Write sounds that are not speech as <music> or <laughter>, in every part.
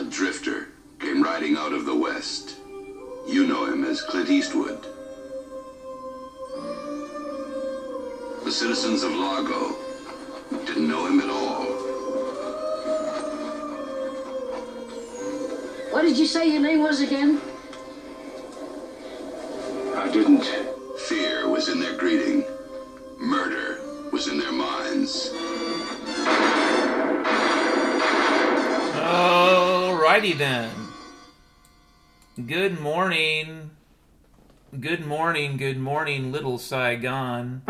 A drifter came riding out of the west. You know him as Clint Eastwood. The citizens of Lago didn't know him at all. What did you say your name was again? Alrighty then. Good morning. Good morning, good morning, little Saigon.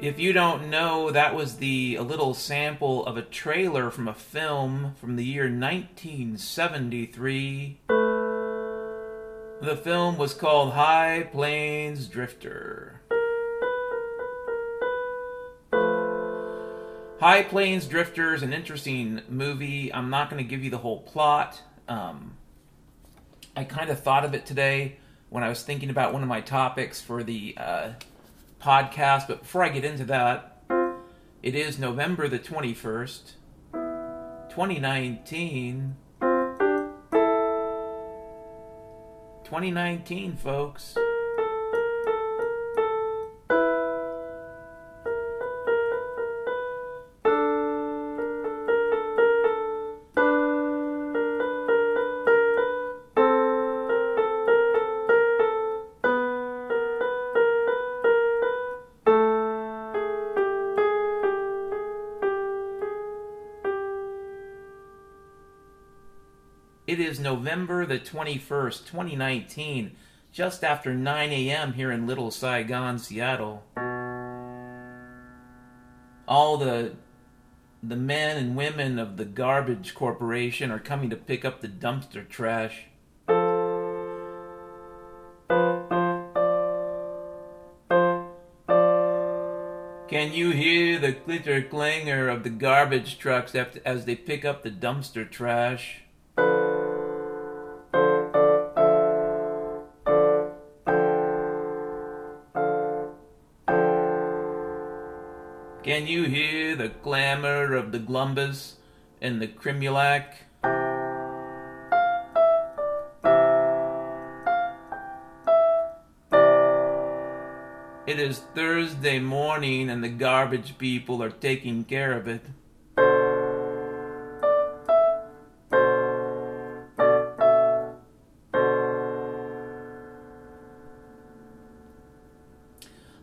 If you don't know, that was the a little sample of a trailer from a film from the year 1973. The film was called High Plains Drifter. High Plains Drifter is an interesting movie. I'm not going to give you the whole plot. Um, I kind of thought of it today when I was thinking about one of my topics for the uh, podcast. But before I get into that, it is November the 21st, 2019. 2019, folks. November the 21st, 2019, just after 9 a.m. here in Little Saigon, Seattle. All the the men and women of the garbage corporation are coming to pick up the dumpster trash. Can you hear the glitter clangor of the garbage trucks as they pick up the dumpster trash? Clamor of the glumbus and the crimulac? It is Thursday morning and the garbage people are taking care of it.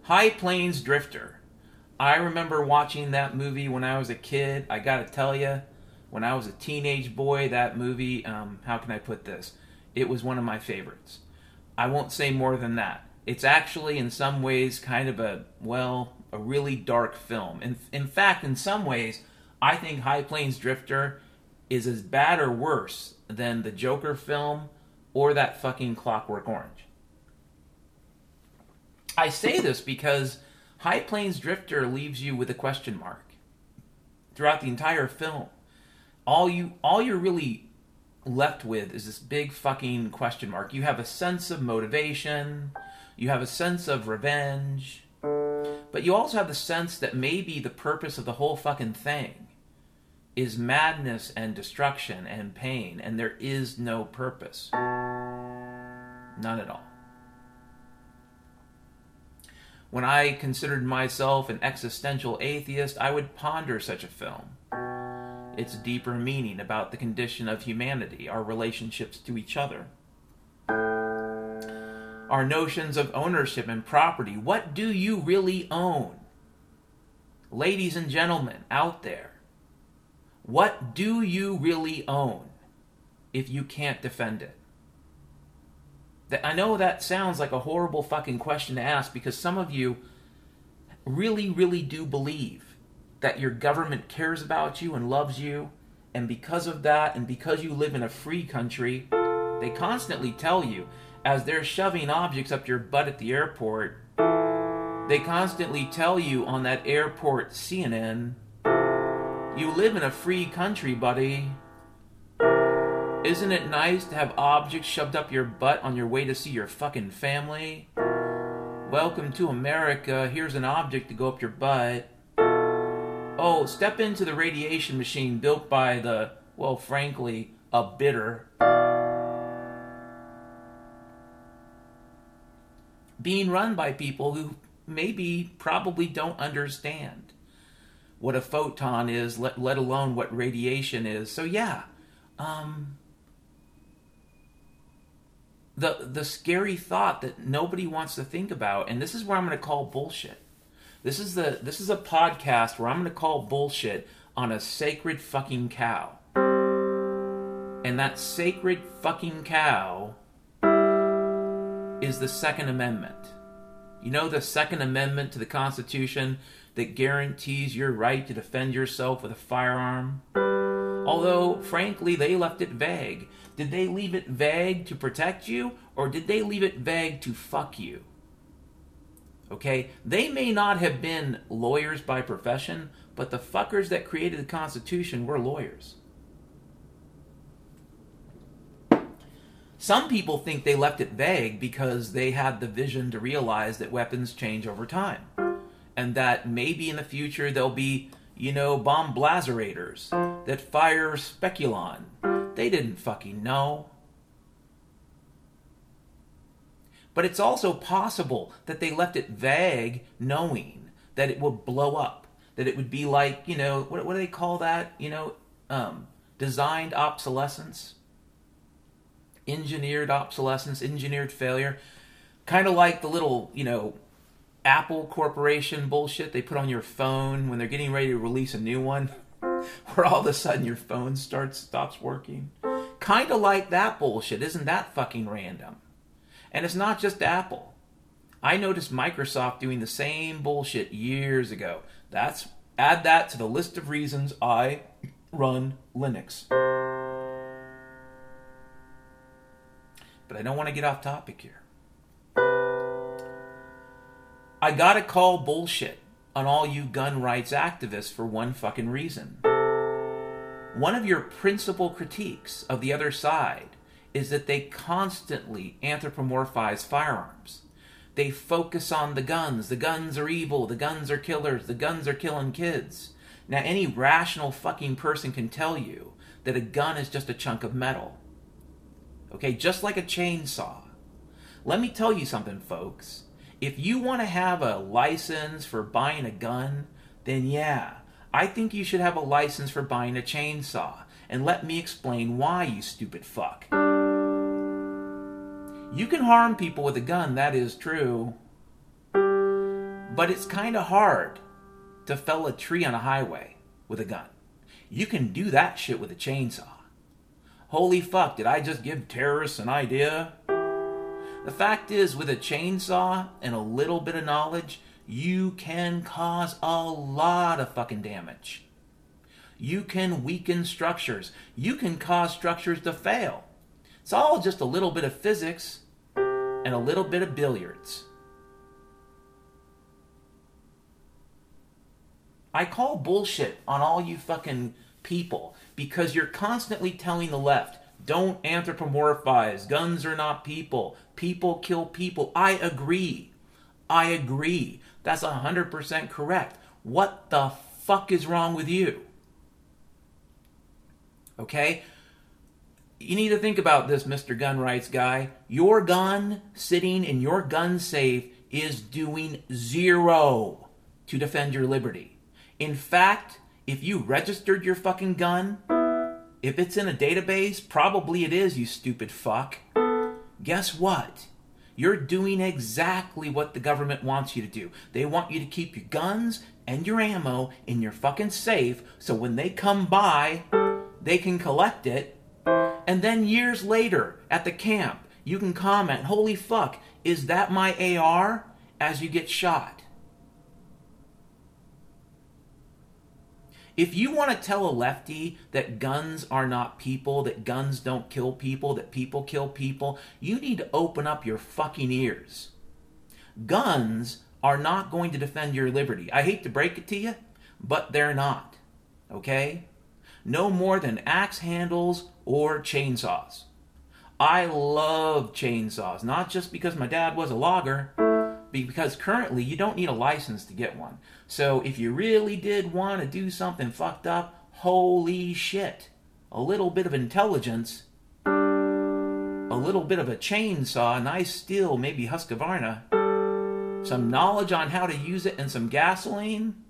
High Plains Drifter. I remember watching that movie when I was a kid. I gotta tell you, when I was a teenage boy, that movie, um, how can I put this? It was one of my favorites. I won't say more than that. It's actually, in some ways, kind of a, well, a really dark film. In, in fact, in some ways, I think High Plains Drifter is as bad or worse than the Joker film or that fucking Clockwork Orange. I say this because High Plains Drifter leaves you with a question mark throughout the entire film. All you all you're really left with is this big fucking question mark. You have a sense of motivation, you have a sense of revenge, but you also have the sense that maybe the purpose of the whole fucking thing is madness and destruction and pain, and there is no purpose. None at all. When I considered myself an existential atheist, I would ponder such a film. Its deeper meaning about the condition of humanity, our relationships to each other, our notions of ownership and property. What do you really own? Ladies and gentlemen out there, what do you really own if you can't defend it? I know that sounds like a horrible fucking question to ask because some of you really, really do believe that your government cares about you and loves you, and because of that, and because you live in a free country, they constantly tell you as they're shoving objects up your butt at the airport, they constantly tell you on that airport CNN, you live in a free country, buddy. Isn't it nice to have objects shoved up your butt on your way to see your fucking family? Welcome to America. Here's an object to go up your butt. Oh, step into the radiation machine built by the well, frankly, a bitter. Being run by people who maybe probably don't understand what a photon is, let, let alone what radiation is. So, yeah. Um, the the scary thought that nobody wants to think about and this is where I'm going to call bullshit. This is the this is a podcast where I'm going to call bullshit on a sacred fucking cow. And that sacred fucking cow is the Second Amendment. You know the Second Amendment to the Constitution that guarantees your right to defend yourself with a firearm? Although, frankly, they left it vague. Did they leave it vague to protect you, or did they leave it vague to fuck you? Okay? They may not have been lawyers by profession, but the fuckers that created the Constitution were lawyers. Some people think they left it vague because they had the vision to realize that weapons change over time. And that maybe in the future there'll be, you know, bomb blazerators that fire speculon. They didn't fucking know. But it's also possible that they left it vague, knowing that it would blow up. That it would be like, you know, what, what do they call that? You know, um, designed obsolescence, engineered obsolescence, engineered failure. Kind of like the little, you know, Apple Corporation bullshit they put on your phone when they're getting ready to release a new one, <laughs> where all of a sudden your phone starts stops working. Kind of like that bullshit. Isn't that fucking random? And it's not just Apple. I noticed Microsoft doing the same bullshit years ago. That's add that to the list of reasons I run Linux. But I don't want to get off topic here. I gotta call bullshit on all you gun rights activists for one fucking reason. One of your principal critiques of the other side is that they constantly anthropomorphize firearms. They focus on the guns. The guns are evil. The guns are killers. The guns are killing kids. Now, any rational fucking person can tell you that a gun is just a chunk of metal. Okay, just like a chainsaw. Let me tell you something, folks. If you want to have a license for buying a gun, then yeah, I think you should have a license for buying a chainsaw. And let me explain why, you stupid fuck. You can harm people with a gun, that is true. But it's kind of hard to fell a tree on a highway with a gun. You can do that shit with a chainsaw. Holy fuck, did I just give terrorists an idea? The fact is, with a chainsaw and a little bit of knowledge, you can cause a lot of fucking damage. You can weaken structures. You can cause structures to fail. It's all just a little bit of physics and a little bit of billiards. I call bullshit on all you fucking people because you're constantly telling the left, don't anthropomorphize. Guns are not people. People kill people. I agree. I agree. That's 100% correct. What the fuck is wrong with you? Okay? You need to think about this, Mr. Gun Rights guy. Your gun sitting in your gun safe is doing zero to defend your liberty. In fact, if you registered your fucking gun, if it's in a database, probably it is, you stupid fuck. Guess what? You're doing exactly what the government wants you to do. They want you to keep your guns and your ammo in your fucking safe so when they come by, they can collect it. And then years later at the camp, you can comment, Holy fuck, is that my AR? as you get shot. If you want to tell a lefty that guns are not people, that guns don't kill people, that people kill people, you need to open up your fucking ears. Guns are not going to defend your liberty. I hate to break it to you, but they're not. Okay? No more than axe handles or chainsaws. I love chainsaws, not just because my dad was a logger, because currently you don't need a license to get one. So if you really did want to do something fucked up, holy shit, a little bit of intelligence, a little bit of a chainsaw, a nice steel, maybe Husqvarna, some knowledge on how to use it, and some gasoline,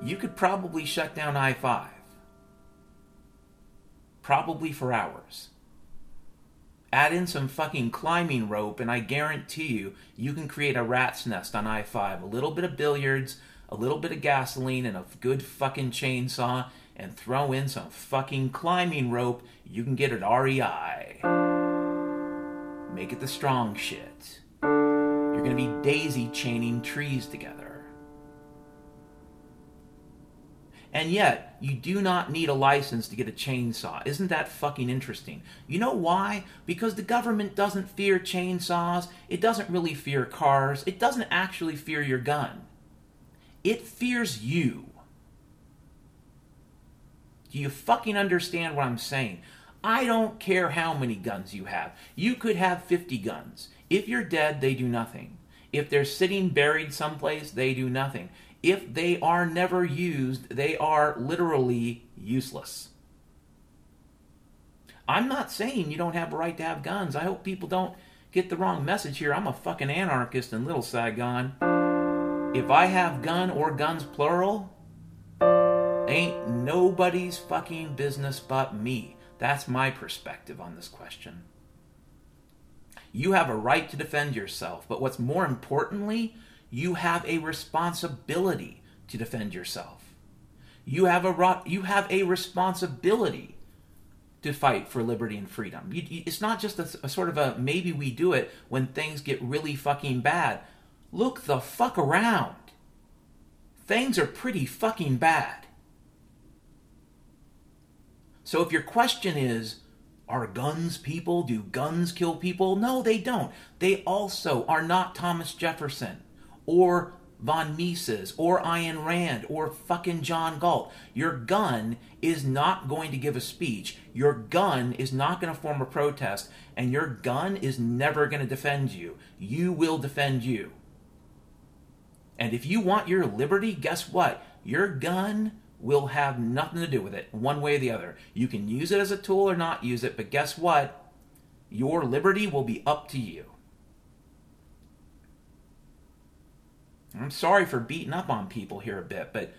you could probably shut down I 5. Probably for hours. Add in some fucking climbing rope, and I guarantee you, you can create a rat's nest on I 5. A little bit of billiards, a little bit of gasoline, and a good fucking chainsaw, and throw in some fucking climbing rope. You can get it REI. Make it the strong shit. You're gonna be daisy chaining trees together. And yet, you do not need a license to get a chainsaw. Isn't that fucking interesting? You know why? Because the government doesn't fear chainsaws, it doesn't really fear cars, it doesn't actually fear your gun. It fears you. Do you fucking understand what I'm saying? I don't care how many guns you have. You could have 50 guns. If you're dead, they do nothing. If they're sitting buried someplace, they do nothing if they are never used, they are literally useless. I'm not saying you don't have a right to have guns. I hope people don't get the wrong message here. I'm a fucking anarchist in Little Saigon. If I have gun or guns plural, ain't nobody's fucking business but me. That's my perspective on this question. You have a right to defend yourself, but what's more importantly, you have a responsibility to defend yourself. You have a you have a responsibility to fight for liberty and freedom. You, you, it's not just a, a sort of a maybe we do it when things get really fucking bad. Look the fuck around. Things are pretty fucking bad. So if your question is, are guns people? Do guns kill people? No, they don't. They also are not Thomas Jefferson or von Mises or Ayn Rand or fucking John Galt. Your gun is not going to give a speech. Your gun is not going to form a protest. And your gun is never going to defend you. You will defend you. And if you want your liberty, guess what? Your gun will have nothing to do with it, one way or the other. You can use it as a tool or not use it, but guess what? Your liberty will be up to you. I'm sorry for beating up on people here a bit, but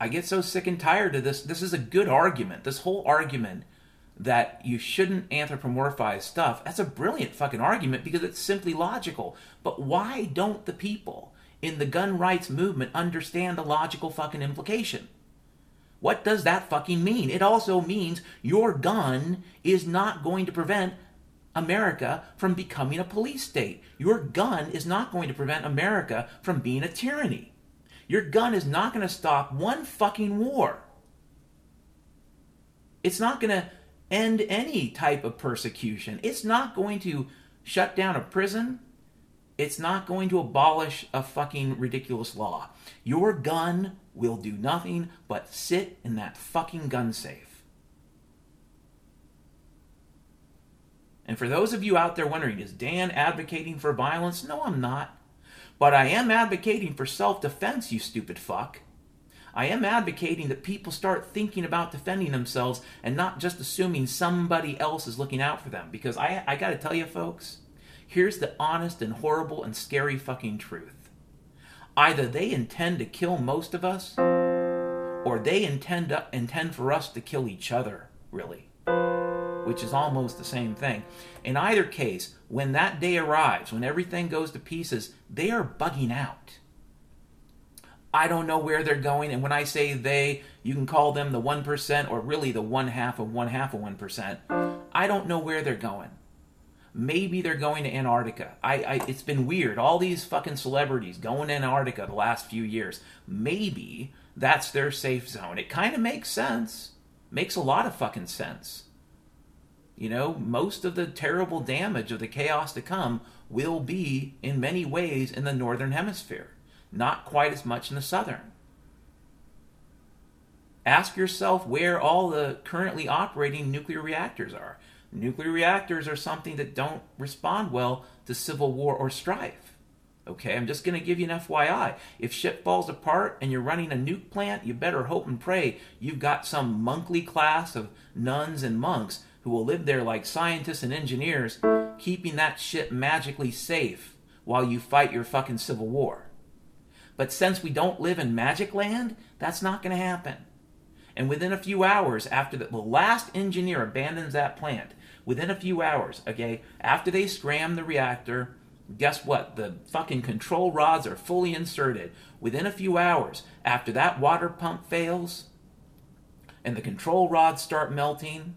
I get so sick and tired of this. This is a good argument. This whole argument that you shouldn't anthropomorphize stuff, that's a brilliant fucking argument because it's simply logical. But why don't the people in the gun rights movement understand the logical fucking implication? What does that fucking mean? It also means your gun is not going to prevent America from becoming a police state. Your gun is not going to prevent America from being a tyranny. Your gun is not going to stop one fucking war. It's not going to end any type of persecution. It's not going to shut down a prison. It's not going to abolish a fucking ridiculous law. Your gun will do nothing but sit in that fucking gun safe. And for those of you out there wondering, is Dan advocating for violence? No, I'm not. But I am advocating for self defense, you stupid fuck. I am advocating that people start thinking about defending themselves and not just assuming somebody else is looking out for them. Because I, I gotta tell you, folks, here's the honest and horrible and scary fucking truth. Either they intend to kill most of us, or they intend, to, intend for us to kill each other, really which is almost the same thing. In either case, when that day arrives, when everything goes to pieces, they are bugging out. I don't know where they're going, and when I say they, you can call them the 1% or really the one half of one half of 1%. I don't know where they're going. Maybe they're going to Antarctica. I, I, it's been weird. All these fucking celebrities going to Antarctica the last few years. Maybe that's their safe zone. It kind of makes sense. Makes a lot of fucking sense. You know, most of the terrible damage of the chaos to come will be, in many ways, in the northern hemisphere, not quite as much in the southern. Ask yourself where all the currently operating nuclear reactors are. Nuclear reactors are something that don't respond well to civil war or strife. Okay, I'm just going to give you an FYI. If shit falls apart and you're running a nuke plant, you better hope and pray you've got some monkly class of nuns and monks who will live there like scientists and engineers, keeping that ship magically safe while you fight your fucking civil war. But since we don't live in magic land, that's not going to happen. And within a few hours after the, the last engineer abandons that plant, within a few hours, okay, after they scram the reactor, guess what? The fucking control rods are fully inserted. Within a few hours after that water pump fails and the control rods start melting,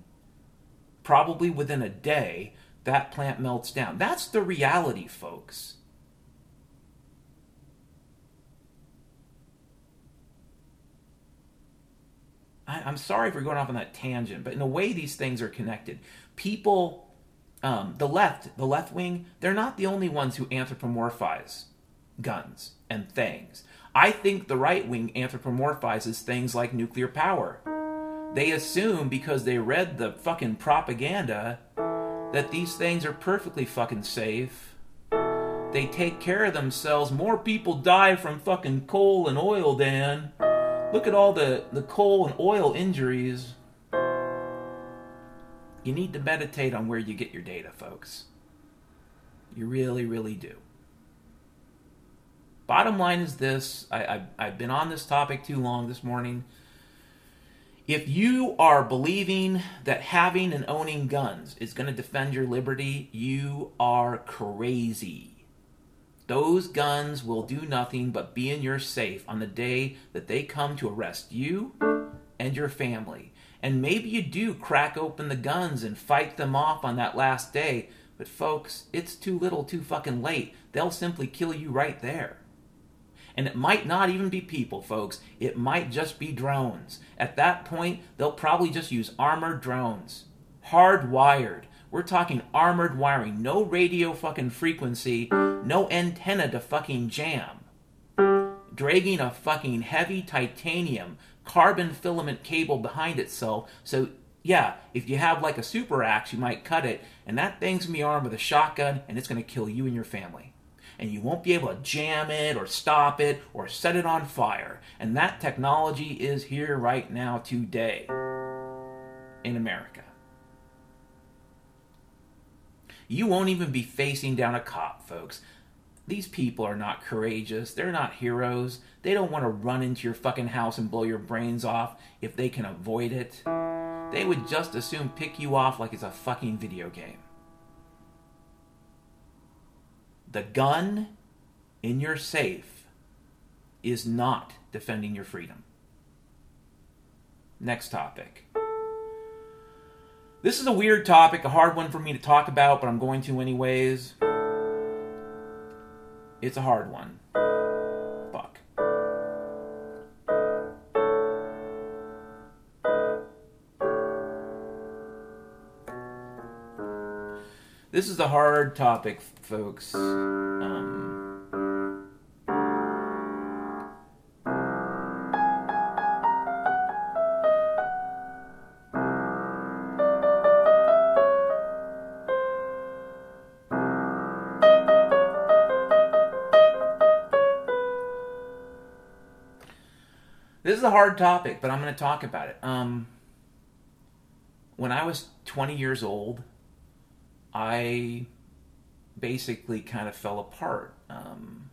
probably within a day, that plant melts down. That's the reality, folks. I, am sorry for going off on that tangent, but in a way, these things are connected. People, um, the left, the left wing, they're not the only ones who anthropomorphize guns and things. I think the right wing anthropomorphizes things like nuclear power. They assume because they read the fucking propaganda that these things are perfectly fucking safe. They take care of themselves. More people die from fucking coal and oil, Dan. Look at all the, the coal and oil injuries. You need to meditate on where you get your data, folks. You really, really do. Bottom line is this I, I've been on this topic too long this morning. If you are believing that having and owning guns is going to defend your liberty, you are crazy. Those guns will do nothing but be in your safe on the day that they come to arrest you and your family. And maybe you do crack open the guns and fight them off on that last day, but folks, it's too little too fucking late. They'll simply kill you right there. And it might not even be people, folks. It might just be drones. At that point, they'll probably just use armored drones. Hardwired we're talking armored wiring, no radio fucking frequency, no antenna to fucking jam. Dragging a fucking heavy titanium carbon filament cable behind itself. So, yeah, if you have like a super axe, you might cut it, and that thing's gonna be armed with a shotgun, and it's gonna kill you and your family. And you won't be able to jam it or stop it or set it on fire. And that technology is here right now today in America. You won't even be facing down a cop, folks. These people are not courageous. They're not heroes. They don't want to run into your fucking house and blow your brains off if they can avoid it. They would just as soon pick you off like it's a fucking video game. The gun in your safe is not defending your freedom. Next topic. This is a weird topic, a hard one for me to talk about, but I'm going to anyways. It's a hard one. This is a hard topic, folks. Um, This is a hard topic, but I'm going to talk about it. Um, when I was 20 years old, I basically kind of fell apart. Um,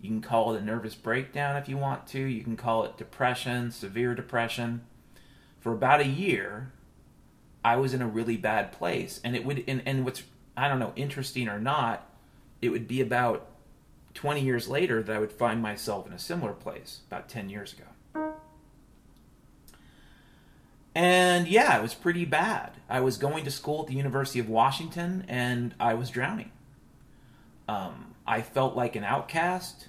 you can call it a nervous breakdown if you want to. You can call it depression, severe depression. For about a year, I was in a really bad place, and it would. And, and what's I don't know, interesting or not, it would be about 20 years later that I would find myself in a similar place about 10 years ago. And yeah, it was pretty bad. I was going to school at the University of Washington and I was drowning. Um, I felt like an outcast.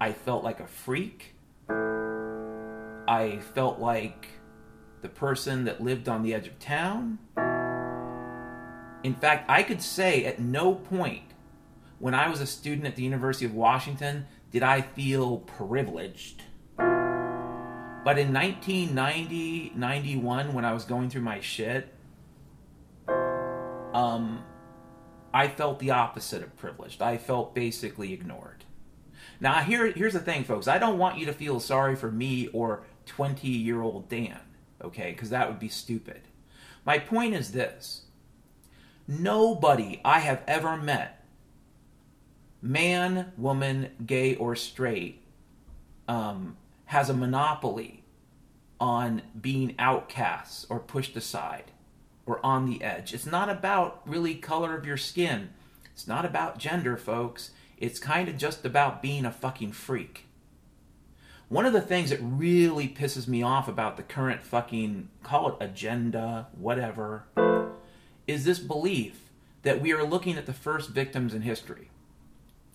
I felt like a freak. I felt like the person that lived on the edge of town. In fact, I could say at no point when I was a student at the University of Washington, did I feel privileged? But in 1990, 91, when I was going through my shit, um, I felt the opposite of privileged. I felt basically ignored. Now, here, here's the thing, folks. I don't want you to feel sorry for me or 20 year old Dan, okay? Because that would be stupid. My point is this nobody I have ever met, man, woman, gay, or straight, um, has a monopoly on being outcasts or pushed aside or on the edge. It's not about really color of your skin. It's not about gender, folks. It's kind of just about being a fucking freak. One of the things that really pisses me off about the current fucking, call it agenda, whatever, is this belief that we are looking at the first victims in history.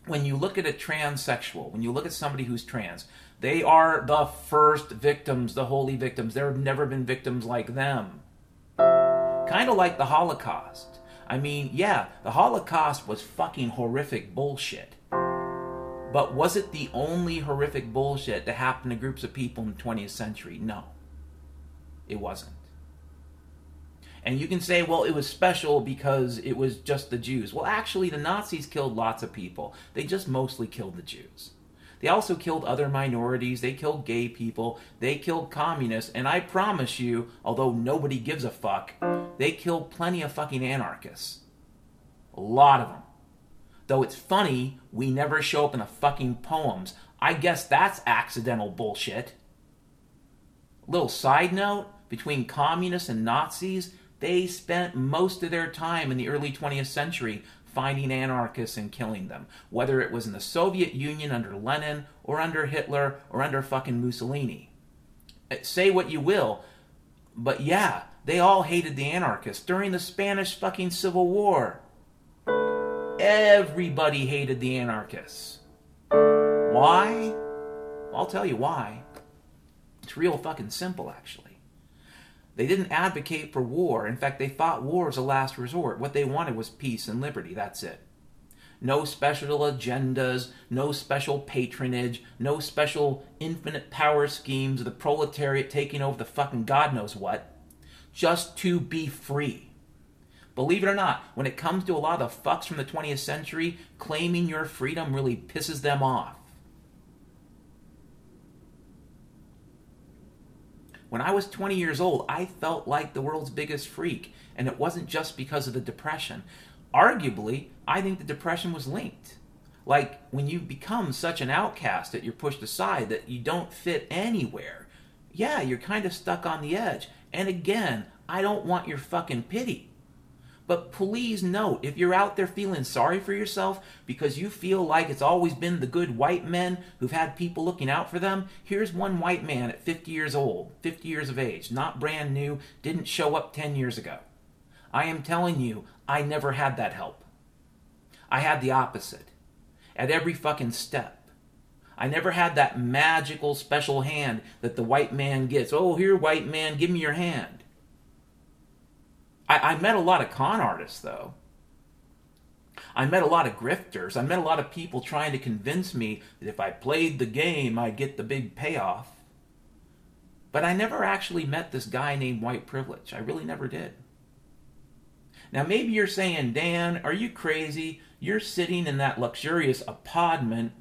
When you look at a transsexual, when you look at somebody who's trans, they are the first victims, the holy victims. There have never been victims like them. Kind of like the Holocaust. I mean, yeah, the Holocaust was fucking horrific bullshit. But was it the only horrific bullshit to happen to groups of people in the 20th century? No. It wasn't. And you can say, well, it was special because it was just the Jews. Well, actually, the Nazis killed lots of people. They just mostly killed the Jews. They also killed other minorities. They killed gay people. They killed communists. And I promise you, although nobody gives a fuck, they killed plenty of fucking anarchists. A lot of them. Though it's funny, we never show up in the fucking poems. I guess that's accidental bullshit. Little side note between communists and Nazis, they spent most of their time in the early 20th century finding anarchists and killing them, whether it was in the Soviet Union under Lenin or under Hitler or under fucking Mussolini. Uh, say what you will, but yeah, they all hated the anarchists during the Spanish fucking Civil War. Everybody hated the anarchists. Why? I'll tell you why. It's real fucking simple, actually. They didn't advocate for war. In fact, they fought war as a last resort. What they wanted was peace and liberty. That's it. No special agendas, no special patronage, no special infinite power schemes of the proletariat taking over the fucking God knows what. Just to be free. Believe it or not, when it comes to a lot of the fucks from the 20th century, claiming your freedom really pisses them off. When I was 20 years old, I felt like the world's biggest freak, and it wasn't just because of the depression. Arguably, I think the depression was linked. Like when you become such an outcast that you're pushed aside, that you don't fit anywhere, yeah, you're kind of stuck on the edge. And again, I don't want your fucking pity. But please note, if you're out there feeling sorry for yourself because you feel like it's always been the good white men who've had people looking out for them, here's one white man at 50 years old, 50 years of age, not brand new, didn't show up 10 years ago. I am telling you, I never had that help. I had the opposite. At every fucking step. I never had that magical special hand that the white man gets. Oh, here, white man, give me your hand. I, I met a lot of con artists, though. I met a lot of grifters. I met a lot of people trying to convince me that if I played the game, I'd get the big payoff. But I never actually met this guy named White Privilege. I really never did. Now, maybe you're saying, Dan, are you crazy? You're sitting in that luxurious apartment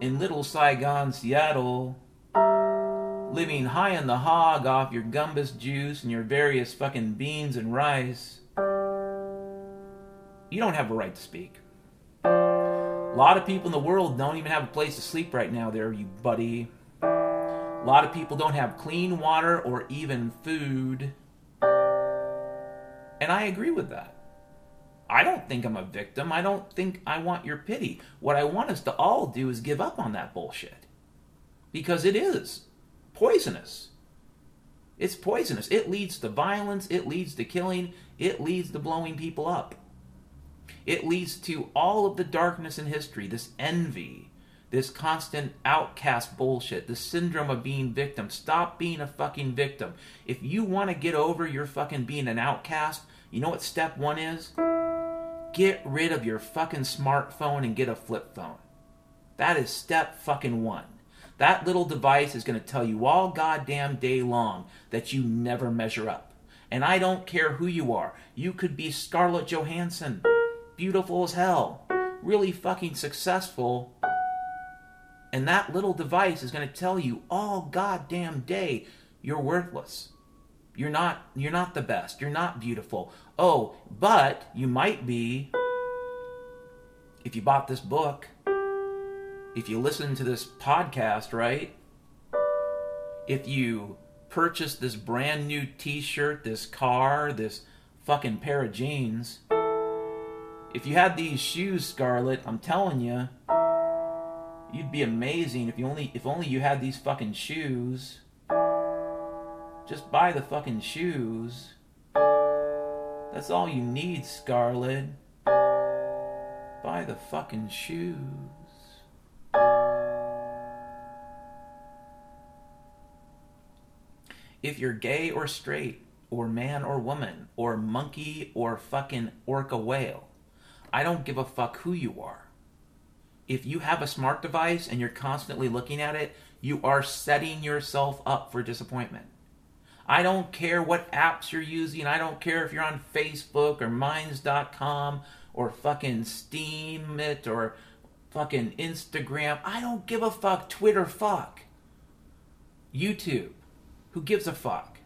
in Little Saigon, Seattle, living high in the hog off your gumbus juice and your various fucking beans and rice, you don't have a right to speak. A lot of people in the world don't even have a place to sleep right now, there, you buddy. A lot of people don't have clean water or even food. And I agree with that. I don't think I'm a victim. I don't think I want your pity. What I want us to all do is give up on that bullshit. Because it is poisonous. It's poisonous. It leads to violence, it leads to killing, it leads to blowing people up. It leads to all of the darkness in history, this envy, this constant outcast bullshit, the syndrome of being victim. Stop being a fucking victim. If you want to get over your fucking being an outcast, you know what step one is? Get rid of your fucking smartphone and get a flip phone. That is step fucking one. That little device is going to tell you all goddamn day long that you never measure up. And I don't care who you are. You could be Scarlett Johansson, beautiful as hell, really fucking successful. And that little device is going to tell you all goddamn day you're worthless. You're not you're not the best. You're not beautiful. Oh, but you might be if you bought this book. If you listen to this podcast, right? If you purchase this brand new t-shirt, this car, this fucking pair of jeans. If you had these shoes, Scarlett, I'm telling you, you'd be amazing if you only if only you had these fucking shoes. Just buy the fucking shoes. That's all you need, Scarlett. Buy the fucking shoes. If you're gay or straight, or man or woman, or monkey or fucking orca whale, I don't give a fuck who you are. If you have a smart device and you're constantly looking at it, you are setting yourself up for disappointment. I don't care what apps you're using. I don't care if you're on Facebook or Minds.com or fucking Steemit or fucking Instagram. I don't give a fuck. Twitter, fuck. YouTube. Who gives a fuck?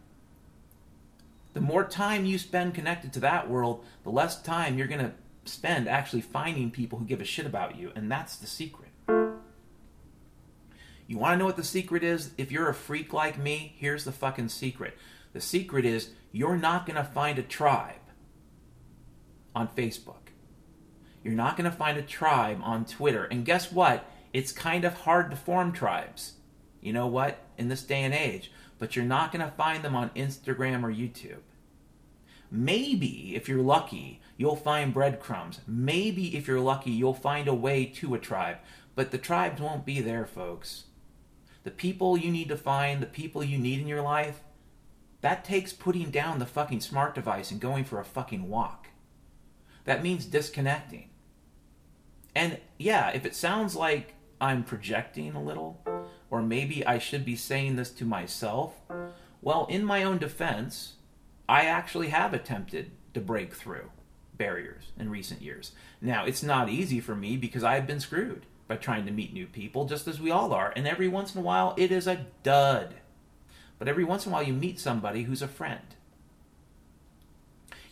The more time you spend connected to that world, the less time you're going to spend actually finding people who give a shit about you. And that's the secret. You want to know what the secret is? If you're a freak like me, here's the fucking secret. The secret is you're not going to find a tribe on Facebook. You're not going to find a tribe on Twitter. And guess what? It's kind of hard to form tribes. You know what? In this day and age. But you're not going to find them on Instagram or YouTube. Maybe, if you're lucky, you'll find breadcrumbs. Maybe, if you're lucky, you'll find a way to a tribe. But the tribes won't be there, folks the people you need to find, the people you need in your life, that takes putting down the fucking smart device and going for a fucking walk. That means disconnecting. And yeah, if it sounds like I'm projecting a little, or maybe I should be saying this to myself, well, in my own defense, I actually have attempted to break through barriers in recent years. Now, it's not easy for me because I've been screwed by trying to meet new people, just as we all are. And every once in a while, it is a dud. But every once in a while, you meet somebody who's a friend.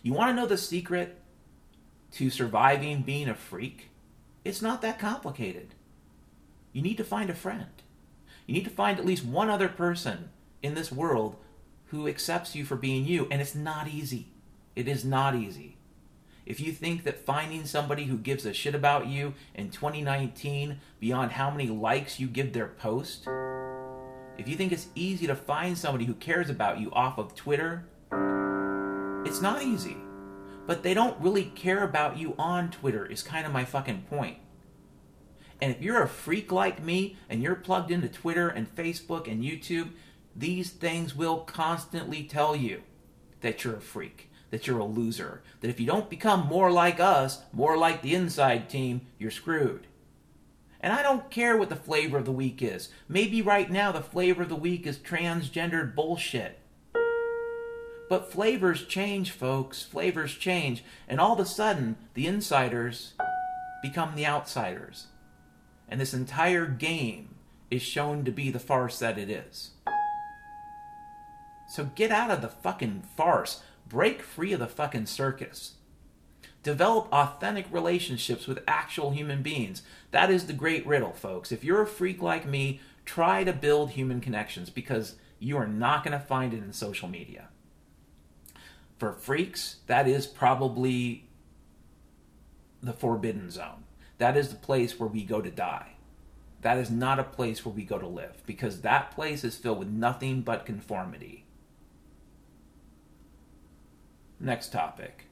You want to know the secret to surviving being a freak? It's not that complicated. You need to find a friend. You need to find at least one other person in this world who accepts you for being you. And it's not easy. It is not easy. If you think that finding somebody who gives a shit about you in 2019 beyond how many likes you give their post, if you think it's easy to find somebody who cares about you off of Twitter, it's not easy. But they don't really care about you on Twitter, is kind of my fucking point. And if you're a freak like me and you're plugged into Twitter and Facebook and YouTube, these things will constantly tell you that you're a freak that you're a loser. That if you don't become more like us, more like the inside team, you're screwed. And I don't care what the flavor of the week is. Maybe right now the flavor of the week is transgendered bullshit. But flavors change, folks. Flavors change. And all of a sudden, the insiders become the outsiders. And this entire game is shown to be the farce that it is. So get out of the fucking farce. Break free of the fucking circus. Develop authentic relationships with actual human beings. That is the great riddle, folks. If you're a freak like me, try to build human connections because you are not going to find it in social media. For freaks, that is probably the forbidden zone. That is the place where we go to die. That is not a place where we go to live because that place is filled with nothing but conformity. Next topic.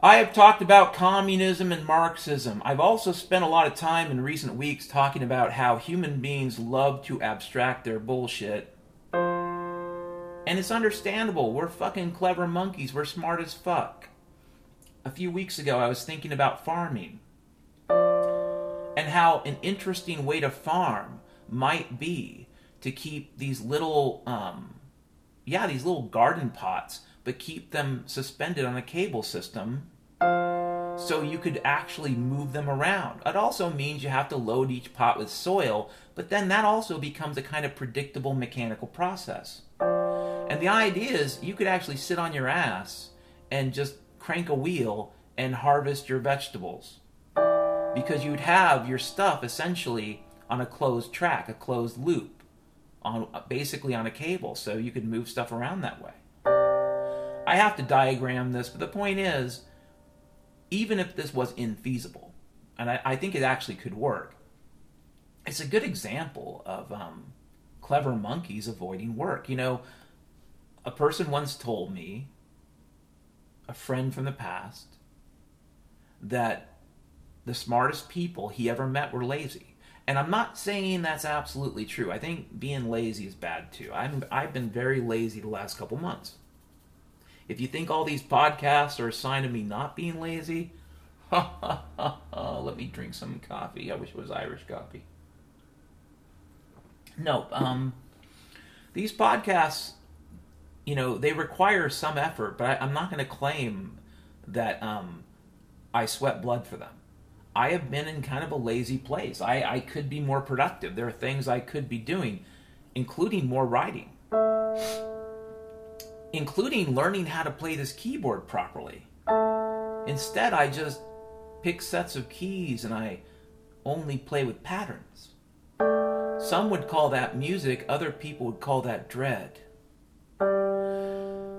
I have talked about communism and Marxism. I've also spent a lot of time in recent weeks talking about how human beings love to abstract their bullshit. And it's understandable. We're fucking clever monkeys. We're smart as fuck. A few weeks ago, I was thinking about farming and how an interesting way to farm might be to keep these little, um, yeah, these little garden pots, but keep them suspended on a cable system so you could actually move them around. It also means you have to load each pot with soil, but then that also becomes a kind of predictable mechanical process. And the idea is you could actually sit on your ass and just crank a wheel and harvest your vegetables. Because you'd have your stuff essentially on a closed track, a closed loop, on basically on a cable, so you could move stuff around that way. I have to diagram this, but the point is, even if this was infeasible, and I, I think it actually could work, it's a good example of um, clever monkeys avoiding work. You know, a person once told me, a friend from the past, that the smartest people he ever met were lazy. And I'm not saying that's absolutely true. I think being lazy is bad too. I'm, I've been very lazy the last couple months. If you think all these podcasts are a sign of me not being lazy, <laughs> let me drink some coffee. I wish it was Irish coffee. No, um, these podcasts, you know, they require some effort, but I, am not going to claim that um, I sweat blood for them. I have been in kind of a lazy place. I, I could be more productive. There are things I could be doing, including more writing including learning how to play this keyboard properly. Instead, I just pick sets of keys and I only play with patterns. Some would call that music, other people would call that dread.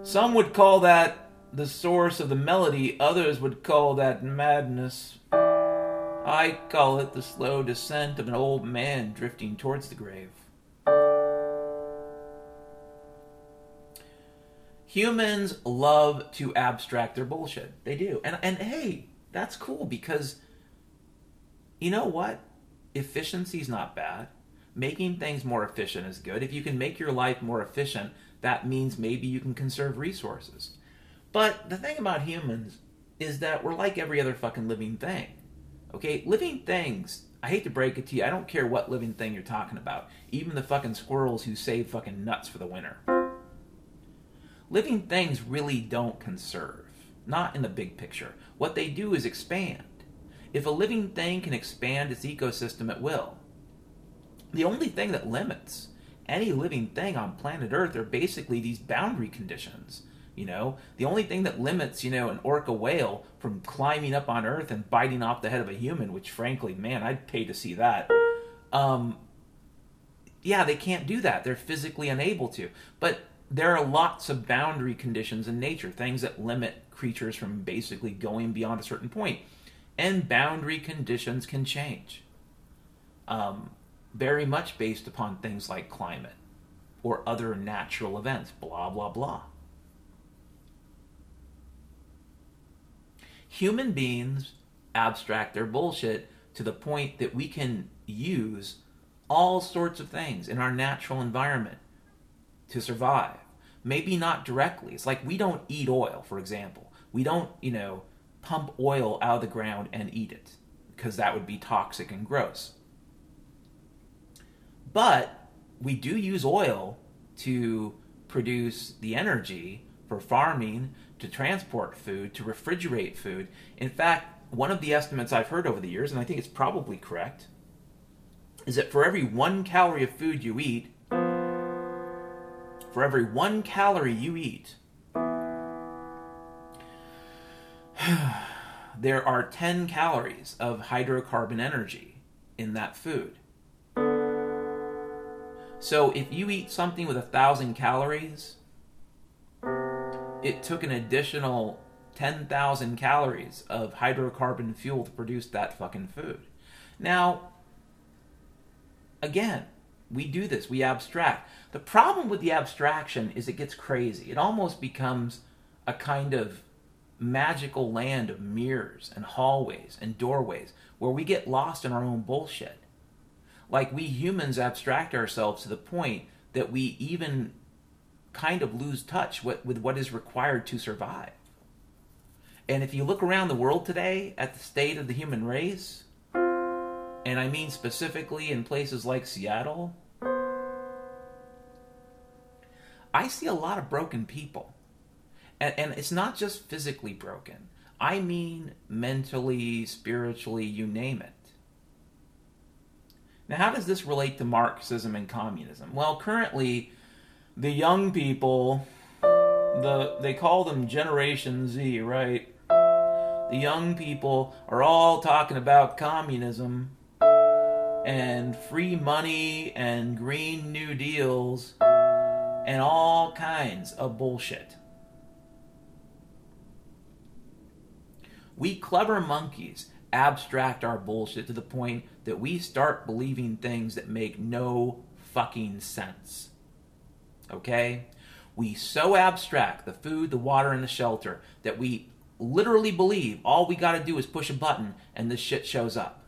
Some would call that the source of the melody, others would call that madness. I call it the slow descent of an old man drifting towards the grave. Humans love to abstract their bullshit. They do. And and hey, that's cool because you know what? Efficiency's not bad. Making things more efficient is good. If you can make your life more efficient, that means maybe you can conserve resources. But the thing about humans is that we're like every other fucking living thing. Okay? Living things, I hate to break it to you, I don't care what living thing you're talking about. Even the fucking squirrels who save fucking nuts for the winter living things really don't conserve, not in the big picture. What they do is expand. If a living thing can expand its ecosystem at will, the only thing that limits any living thing on planet Earth are basically these boundary conditions. You know, the only thing that limits, you know, an orca whale from climbing up on Earth and biting off the head of a human, which frankly, man, I'd pay to see that. Um, yeah, they can't do that. They're physically unable to. But there are lots of boundary conditions in nature, things that limit creatures from basically going beyond a certain point. And boundary conditions can change. Um, very much based upon things like climate or other natural events, blah, blah, blah. Human beings abstract their bullshit to the point that we can use all sorts of things in our natural environment to survive. Maybe not directly. It's like we don't eat oil, for example. We don't, you know, pump oil out of the ground and eat it because that would be toxic and gross. But we do use oil to produce the energy for farming, to transport food, to refrigerate food. In fact, one of the estimates I've heard over the years, and I think it's probably correct, is that for every one calorie of food you eat, for every one calorie you eat, <sighs> there are 10 calories of hydrocarbon energy in that food. So if you eat something with a thousand calories, it took an additional 10,000 calories of hydrocarbon fuel to produce that fucking food. Now, again, we do this, we abstract. The problem with the abstraction is it gets crazy. It almost becomes a kind of magical land of mirrors and hallways and doorways where we get lost in our own bullshit. Like we humans abstract ourselves to the point that we even kind of lose touch with, with what is required to survive. And if you look around the world today at the state of the human race, and I mean specifically in places like Seattle, I see a lot of broken people. And, and it's not just physically broken, I mean mentally, spiritually, you name it. Now, how does this relate to Marxism and communism? Well, currently, the young people, the they call them Generation Z, right? The young people are all talking about communism and free money and green new deals and all kinds of bullshit. We clever monkeys abstract our bullshit to the point that we start believing things that make no fucking sense. Okay? We so abstract the food, the water, and the shelter that we literally believe all we got to do is push a button and this shit shows up.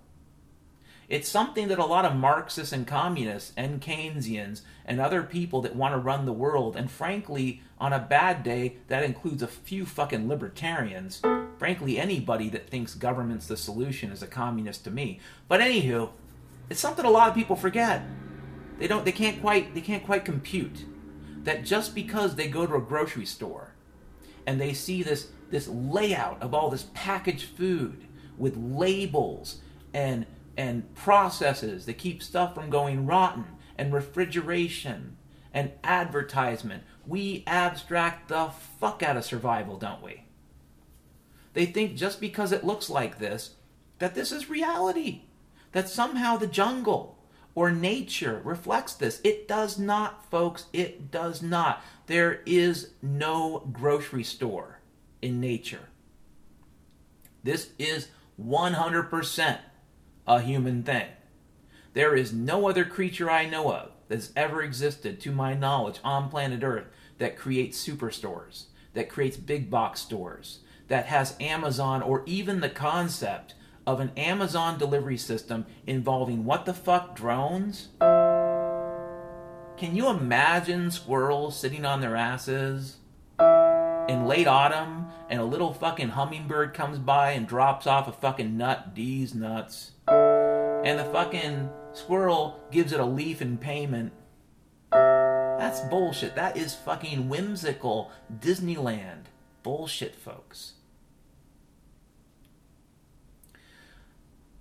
It's something that a lot of Marxists and communists and Keynesians and other people that want to run the world, and frankly, on a bad day, that includes a few fucking libertarians. Frankly, anybody that thinks government's the solution is a communist to me. But anywho, it's something a lot of people forget. They don't they can't quite they can't quite compute that just because they go to a grocery store and they see this this layout of all this packaged food with labels and and processes that keep stuff from going rotten and refrigeration and advertisement. We abstract the fuck out of survival, don't we? They think just because it looks like this, that this is reality, that somehow the jungle or nature reflects this. It does not, folks. It does not. There is no grocery store in nature. This is 100% a human thing. There is no other creature I know of that's ever existed, to my knowledge, on planet Earth that creates superstores, that creates big box stores, that has Amazon or even the concept of an Amazon delivery system involving what the fuck drones? Can you imagine squirrels sitting on their asses in late autumn and a little fucking hummingbird comes by and drops off a fucking nut? These nuts and the fucking squirrel gives it a leaf in payment. That's bullshit. That is fucking whimsical Disneyland bullshit, folks.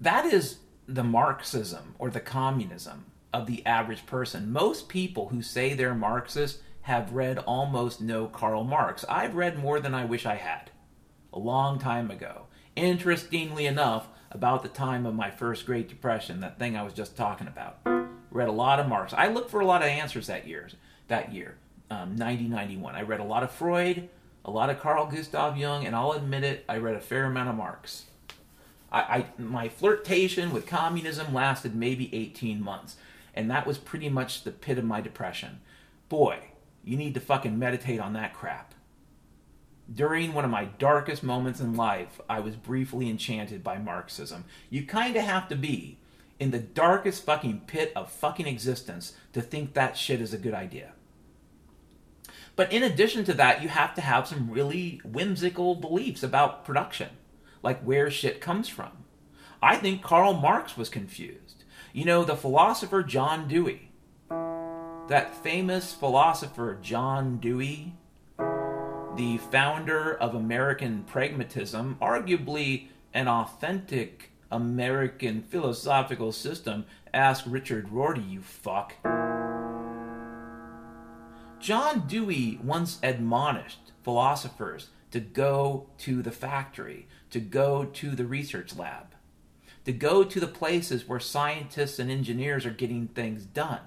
That is the Marxism or the communism of the average person. Most people who say they're Marxist have read almost no Karl Marx. I've read more than I wish I had a long time ago. Interestingly enough, about the time of my first Great Depression, that thing I was just talking about. Read a lot of Marx. I looked for a lot of answers that year. That year, um, 90, 91. I read a lot of Freud, a lot of Carl Gustav Jung, and I'll admit it, I read a fair amount of Marx. I, I my flirtation with communism lasted maybe 18 months, and that was pretty much the pit of my depression. Boy, you need to fucking meditate on that crap. During one of my darkest moments in life, I was briefly enchanted by Marxism. You kind of have to be in the darkest fucking pit of fucking existence to think that shit is a good idea. But in addition to that, you have to have some really whimsical beliefs about production, like where shit comes from. I think Karl Marx was confused. You know, the philosopher John Dewey, that famous philosopher John Dewey, the founder of American pragmatism, arguably an authentic American philosophical system. Ask Richard Rorty, you fuck. John Dewey once admonished philosophers to go to the factory, to go to the research lab, to go to the places where scientists and engineers are getting things done.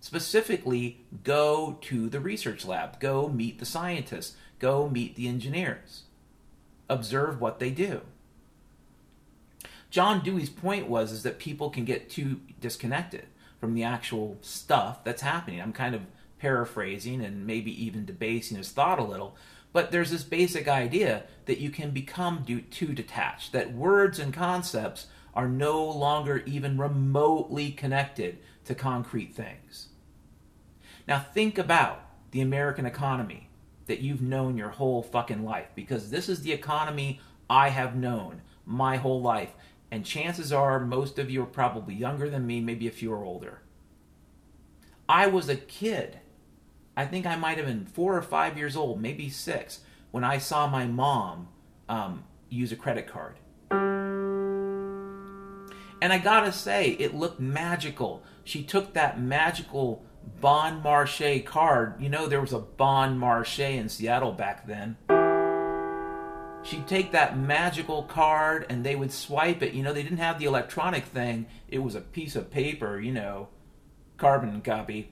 Specifically, go to the research lab, go meet the scientists, go meet the engineers, observe what they do. John Dewey's point was is that people can get too disconnected from the actual stuff that's happening. I'm kind of paraphrasing and maybe even debasing his thought a little, but there's this basic idea that you can become too detached, that words and concepts are no longer even remotely connected to concrete things. Now think about the American economy that you've known your whole fucking life because this is the economy I have known my whole life. And chances are most of you are probably younger than me, maybe a few are older. I was a kid I think I might have been four or five years old, maybe six, when I saw my mom um, use a credit card. And I gotta say, it looked magical. She took that magical Bon Marché card. You know, there was a Bon Marché in Seattle back then. She'd take that magical card and they would swipe it. You know, they didn't have the electronic thing, it was a piece of paper, you know, carbon copy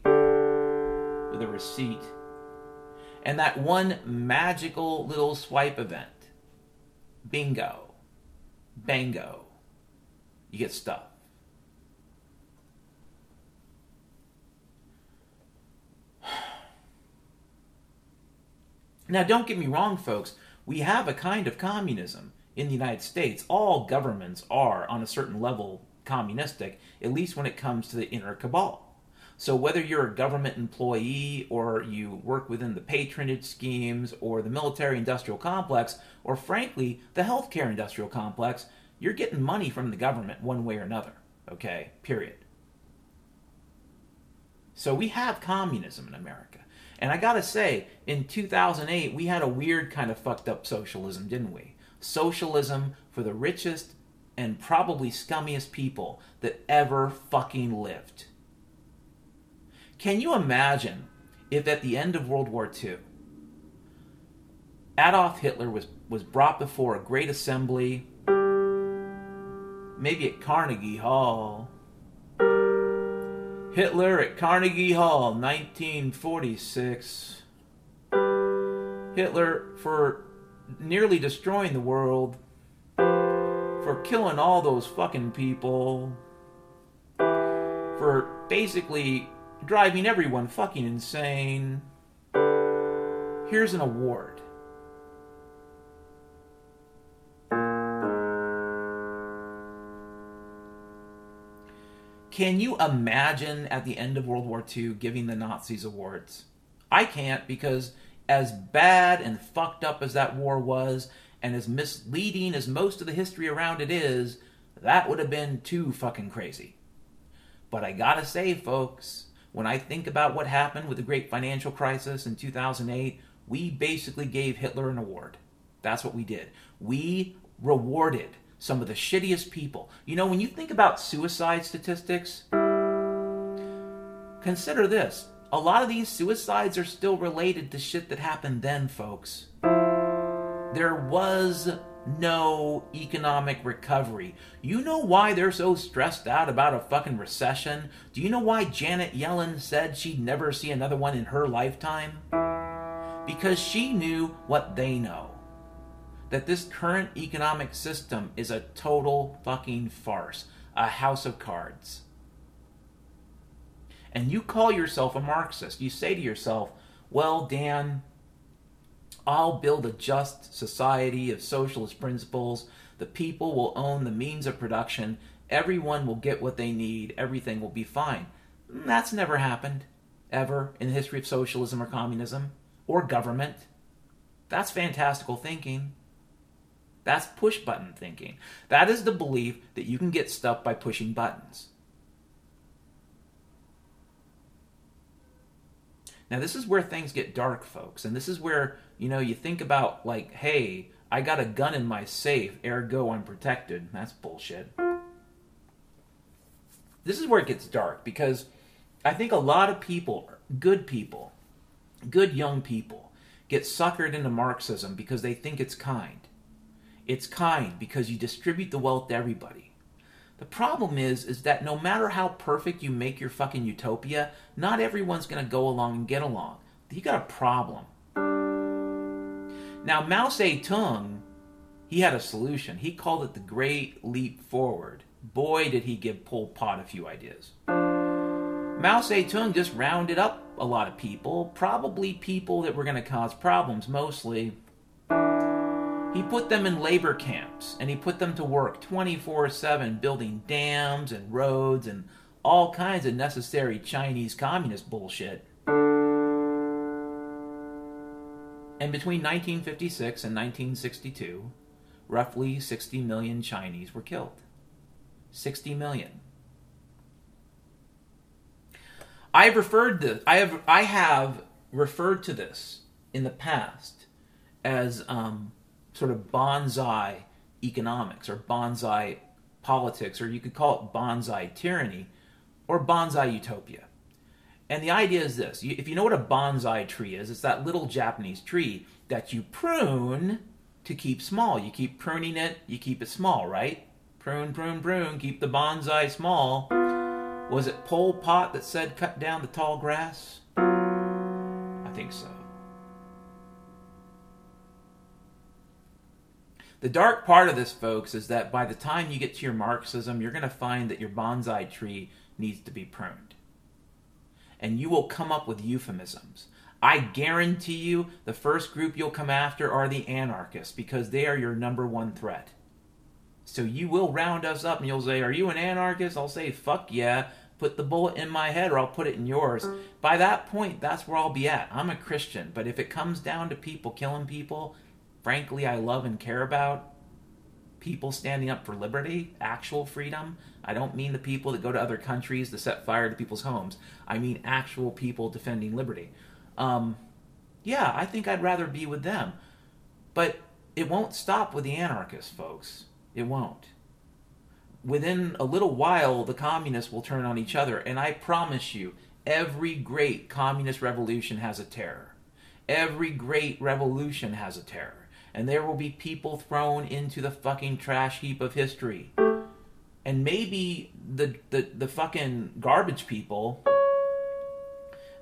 with a receipt. And that one magical little swipe event bingo, bango, you get stuff. Now, don't get me wrong, folks. We have a kind of communism in the United States. All governments are, on a certain level, communistic, at least when it comes to the inner cabal. So, whether you're a government employee or you work within the patronage schemes or the military industrial complex, or frankly, the healthcare industrial complex, you're getting money from the government one way or another. Okay? Period. So, we have communism in America. And I gotta say, in 2008, we had a weird kind of fucked up socialism, didn't we? Socialism for the richest and probably scummiest people that ever fucking lived. Can you imagine if at the end of World War II, Adolf Hitler was, was brought before a great assembly, maybe at Carnegie Hall, Hitler at Carnegie Hall, 1946. Hitler for nearly destroying the world, for killing all those fucking people, for basically driving everyone fucking insane. Here's an award. Can you imagine at the end of World War II giving the Nazis awards? I can't because, as bad and fucked up as that war was, and as misleading as most of the history around it is, that would have been too fucking crazy. But I gotta say, folks, when I think about what happened with the great financial crisis in 2008, we basically gave Hitler an award. That's what we did. We rewarded some of the shittiest people. You know, when you think about suicide statistics, consider this. A lot of these suicides are still related to shit that happened then, folks. There was no economic recovery. You know why they're so stressed out about a fucking recession? Do you know why Janet Yellen said she'd never see another one in her lifetime? Because she knew what they know that this current economic system is a total fucking farce, a house of cards. And you call yourself a Marxist. You say to yourself, well, Dan, I'll build a just society of socialist principles. The people will own the means of production. Everyone will get what they need. Everything will be fine. That's never happened, ever, in the history of socialism or communism or government. That's fantastical thinking. That's push button thinking. That is the belief that you can get stuff by pushing buttons. Now, this is where things get dark, folks. And this is where, you know, you think about, like, hey, I got a gun in my safe, ergo I'm protected. That's bullshit. This is where it gets dark because I think a lot of people, good people, good young people, get suckered into Marxism because they think it's kind. It's kind because you distribute the wealth to everybody. The problem is is that no matter how perfect you make your fucking utopia, not everyone's going to go along and get along. You got a problem. Now Mao Zedong, he had a solution. He called it the Great Leap Forward. Boy, did he give Pol Pot a few ideas. Mao Zedong just rounded up a lot of people, probably people that were going to cause problems mostly, he put them in labor camps and he put them to work 24 7 building dams and roads and all kinds of necessary Chinese communist bullshit. And between 1956 and 1962, roughly 60 million Chinese were killed. 60 million. I've referred to I have I have referred to this in the past as um, sort of bonsai economics or bonsai politics, or you could call it bonsai tyranny or bonsai utopia. And the idea is this if you know what a bonsai tree is, it's that little Japanese tree that you prune to keep small. You keep pruning it, you keep it small, right? Prune, prune, prune, keep the bonsai small. Was it Pol Pot that said cut down the tall grass? I think so. The dark part of this, folks, is that by the time you get to your Marxism, you're going to find that your bonsai tree needs to be pruned. And you will come up with euphemisms. I guarantee you the first group you'll come after are the anarchists because they are your number one threat. So you will round us up and you'll say, Are you an anarchist? I'll say, Fuck yeah. Put the bullet in my head or I'll put it in yours. Mm. By that point, that's where I'll be at. I'm a Christian. But if it comes down to people killing people, frankly I love and care about, people standing up for liberty, actual freedom. I don't mean the people that go to other countries to set fire to people's homes. I mean actual people defending liberty. Um, yeah, I think I'd rather be with them. But it won't stop with the anarchists, folks. It won't. Within a little while, the communists will turn on each other, and I promise you, every great communist revolution has a terror. Every great revolution has a terror and there will be people thrown into the fucking trash heap of history. And maybe the, the, the fucking garbage people,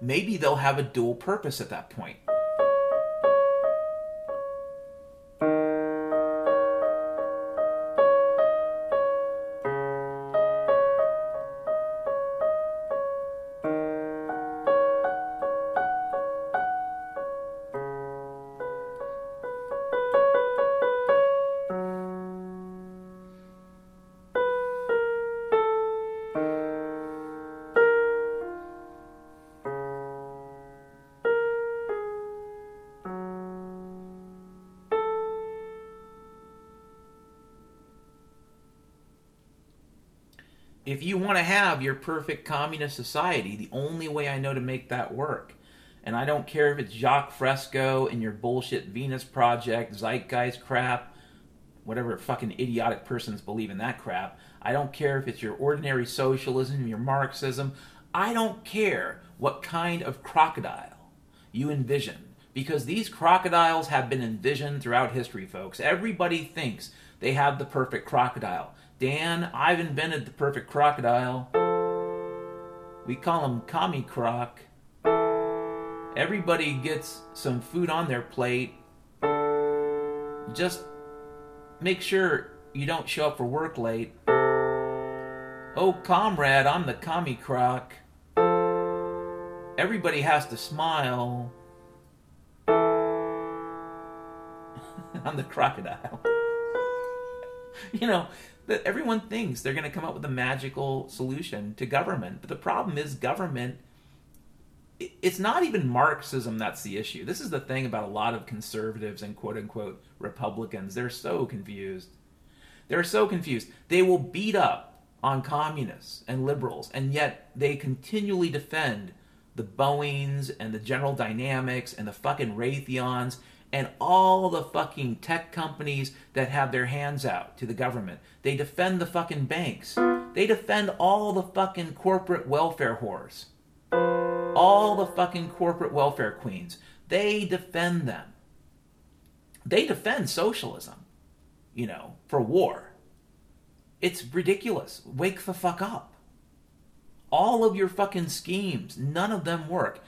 maybe they'll have a dual purpose at that point. If you want to have your perfect communist society, the only way I know to make that work, and I don't care if it's Jacques Fresco and your bullshit Venus Project, Zeitgeist crap, whatever fucking idiotic persons believe in that crap. I don't care if it's your ordinary socialism, your Marxism. I don't care what kind of crocodile you envision. Because these crocodiles have been envisioned throughout history, folks. Everybody thinks they have the perfect crocodile. Dan, I've invented the perfect crocodile. We call him Commie Croc. Everybody gets some food on their plate. Just make sure you don't show up for work late. Oh, comrade, I'm the Commie Croc. Everybody has to smile. <laughs> I'm the crocodile. <laughs> you know, that everyone thinks they're going to come up with a magical solution to government. But the problem is, government, it's not even Marxism that's the issue. This is the thing about a lot of conservatives and quote unquote Republicans. They're so confused. They're so confused. They will beat up on communists and liberals, and yet they continually defend the Boeings and the General Dynamics and the fucking Raytheons and all the fucking tech companies that have their hands out to the government. They defend the fucking banks. They defend all the fucking corporate welfare whores. All the fucking corporate welfare queens. They defend them. They defend socialism, you know, for war. It's ridiculous. Wake the fuck up. All of your fucking schemes, none of them work.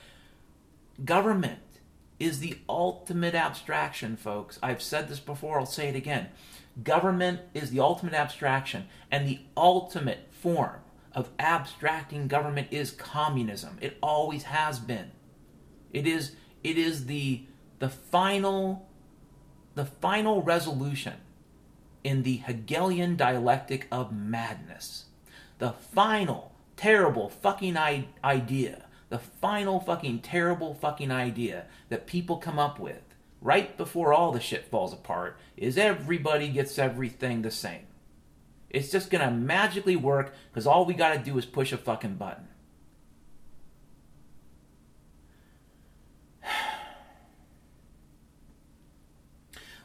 Government is the ultimate abstraction, folks. I've said this before, I'll say it again. Government is the ultimate abstraction, and the ultimate form of abstracting government is communism. It always has been. It is it is the the final the final resolution in the Hegelian dialectic of madness. The final terrible fucking idea the final fucking terrible fucking idea that people come up with right before all the shit falls apart is everybody gets everything the same. It's just gonna magically work because all we gotta do is push a fucking button. <sighs>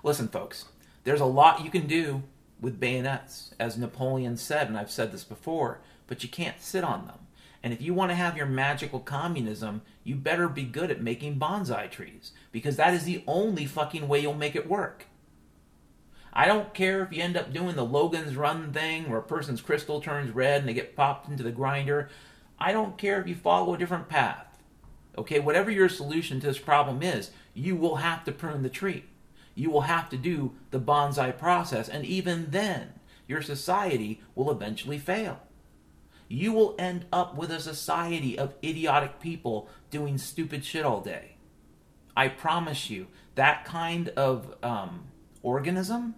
Listen, folks, there's a lot you can do with bayonets, as Napoleon said, and I've said this before, but you can't sit on them. And if you want to have your magical communism, you better be good at making bonsai trees, because that is the only fucking way you'll make it work. I don't care if you end up doing the Logan's Run thing where a person's crystal turns red and they get popped into the grinder. I don't care if you follow a different path. Okay, whatever your solution to this problem is, you will have to prune the tree. You will have to do the bonsai process, and even then, your society will eventually fail. You will end up with a society of idiotic people doing stupid shit all day. I promise you, that kind of um, organism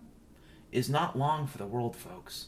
is not long for the world, folks.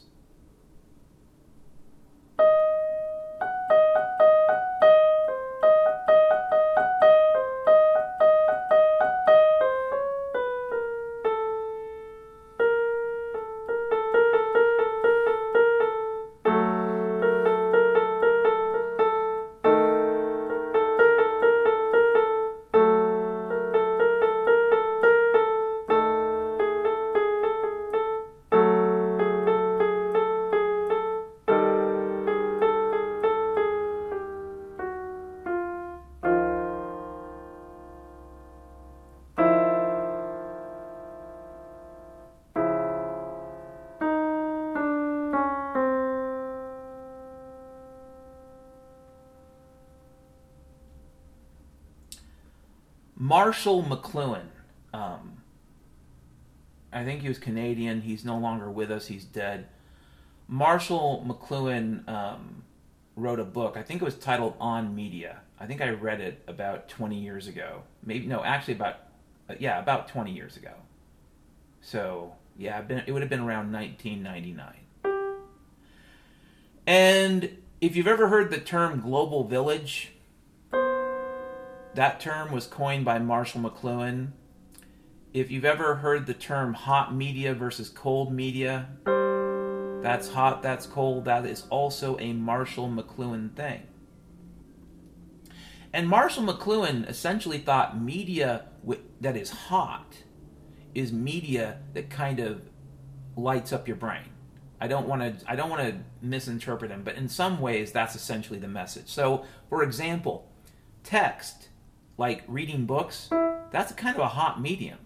Marshall McLuhan. Um, I think he was Canadian. He's no longer with us. He's dead. Marshall McLuhan um, wrote a book. I think it was titled On Media. I think I read it about 20 years ago. Maybe no, actually about uh, yeah, about 20 years ago. So yeah, been, it would have been around 1999. And if you've ever heard the term global village, that term was coined by Marshall McLuhan. If you've ever heard the term hot media versus cold media, that's hot, that's cold, that is also a Marshall McLuhan thing. And Marshall McLuhan essentially thought media that is hot is media that kind of lights up your brain. I don't want to I don't want to misinterpret him, but in some ways that's essentially the message. So, for example, text like reading books, that's kind of a hot medium.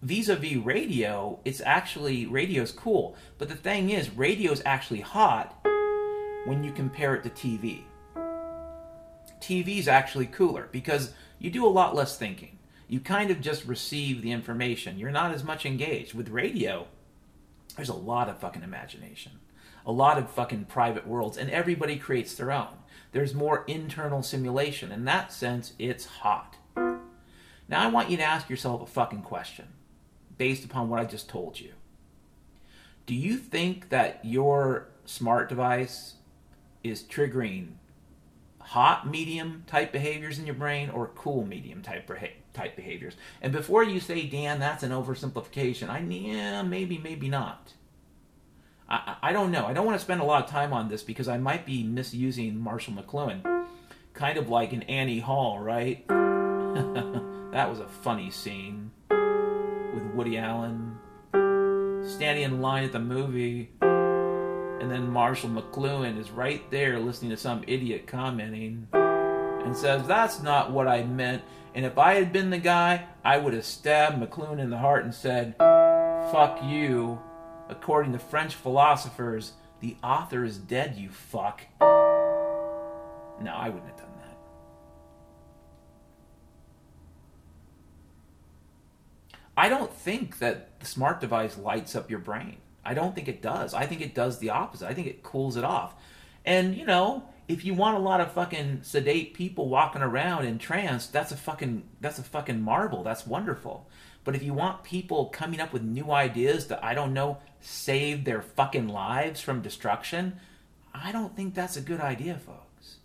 Vis-a-vis radio, it's actually radio's cool, but the thing is, radio's actually hot when you compare it to TV. TV's actually cooler because you do a lot less thinking. You kind of just receive the information. You're not as much engaged. With radio, there's a lot of fucking imagination, a lot of fucking private worlds, and everybody creates their own. There's more internal simulation. In that sense, it's hot. Now, I want you to ask yourself a fucking question based upon what I just told you. Do you think that your smart device is triggering hot medium type behaviors in your brain or cool medium type type behaviors? And before you say, Dan, that's an oversimplification, I yeah, maybe, maybe not. I, I don't know. I don't want to spend a lot of time on this because I might be misusing Marshall McLuhan. Kind of like in Annie Hall, right? <laughs> that was a funny scene with Woody Allen standing in line at the movie, and then Marshall McLuhan is right there listening to some idiot commenting and says, That's not what I meant. And if I had been the guy, I would have stabbed McLuhan in the heart and said, Fuck you. According to French philosophers, the author is dead, you fuck. No, I wouldn't have done that. I don't think that the smart device lights up your brain. I don't think it does. I think it does the opposite. I think it cools it off. And, you know, if you want a lot of fucking sedate people walking around in trance, that's a fucking that's a fucking marvel. That's wonderful. But if you want people coming up with new ideas that I don't know save their fucking lives from destruction, I don't think that's a good idea, folks.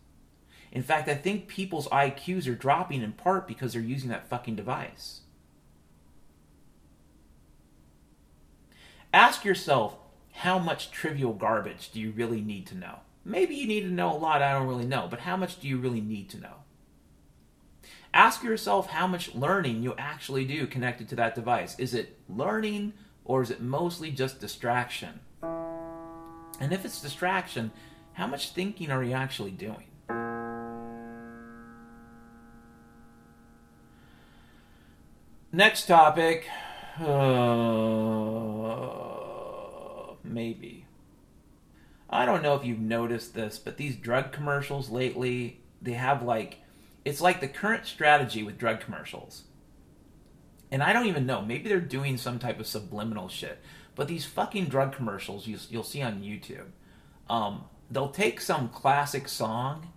In fact, I think people's IQs are dropping in part because they're using that fucking device. Ask yourself how much trivial garbage do you really need to know? Maybe you need to know a lot, I don't really know, but how much do you really need to know? Ask yourself how much learning you actually do connected to that device. Is it learning or is it mostly just distraction? And if it's distraction, how much thinking are you actually doing? Next topic. Uh, maybe. I don't know if you've noticed this, but these drug commercials lately, they have like, it's like the current strategy with drug commercials. And I don't even know, maybe they're doing some type of subliminal shit. But these fucking drug commercials you, you'll see on YouTube, um, they'll take some classic song